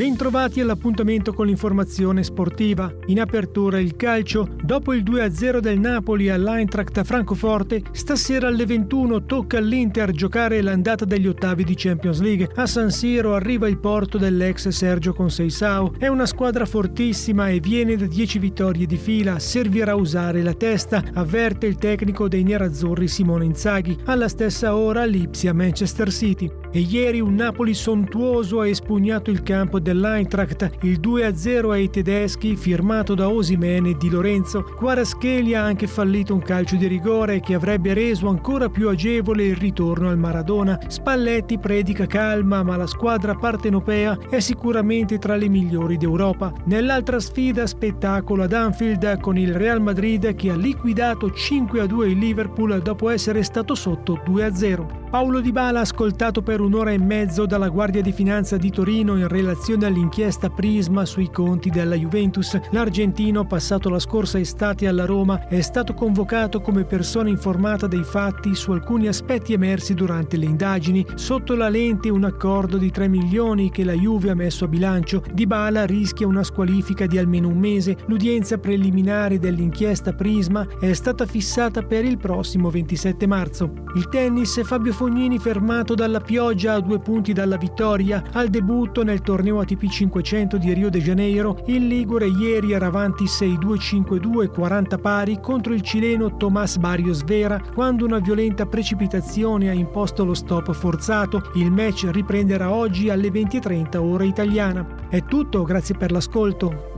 Bentrovati all'appuntamento con l'informazione sportiva. In apertura il calcio, dopo il 2-0 del Napoli all'Eintracht a Francoforte, stasera alle 21 tocca all'Inter giocare l'andata degli ottavi di Champions League. A San Siro arriva il porto dell'ex Sergio Conceicao. È una squadra fortissima e viene da 10 vittorie di fila, servirà usare la testa, avverte il tecnico dei nerazzurri Simone Inzaghi. Alla stessa ora l'Ipsia Manchester City. E ieri un Napoli sontuoso ha espugnato il campo dell'Eintracht, il 2-0 ai tedeschi firmato da Osimene e Di Lorenzo. Quarascheli ha anche fallito un calcio di rigore che avrebbe reso ancora più agevole il ritorno al Maradona. Spalletti predica calma, ma la squadra partenopea è sicuramente tra le migliori d'Europa. Nell'altra sfida spettacolo ad Anfield con il Real Madrid che ha liquidato 5-2 il Liverpool dopo essere stato sotto 2-0. Paolo Di Bala ascoltato per un'ora e mezzo dalla Guardia di Finanza di Torino in relazione all'inchiesta Prisma sui conti della Juventus. L'argentino, passato la scorsa estate alla Roma, è stato convocato come persona informata dei fatti su alcuni aspetti emersi durante le indagini. Sotto la lente un accordo di 3 milioni che la Juve ha messo a bilancio. Di Bala rischia una squalifica di almeno un mese. L'udienza preliminare dell'inchiesta Prisma è stata fissata per il prossimo 27 marzo. Il tennis Fabio Fognini fermato dalla pioggia a due punti dalla vittoria al debutto nel torneo ATP 500 di Rio de Janeiro, il Ligure ieri era avanti 6-2-5-2 40 pari contro il cileno Tomás Barrios Vera quando una violenta precipitazione ha imposto lo stop forzato. Il match riprenderà oggi alle 20.30 ora italiana. È tutto, grazie per l'ascolto.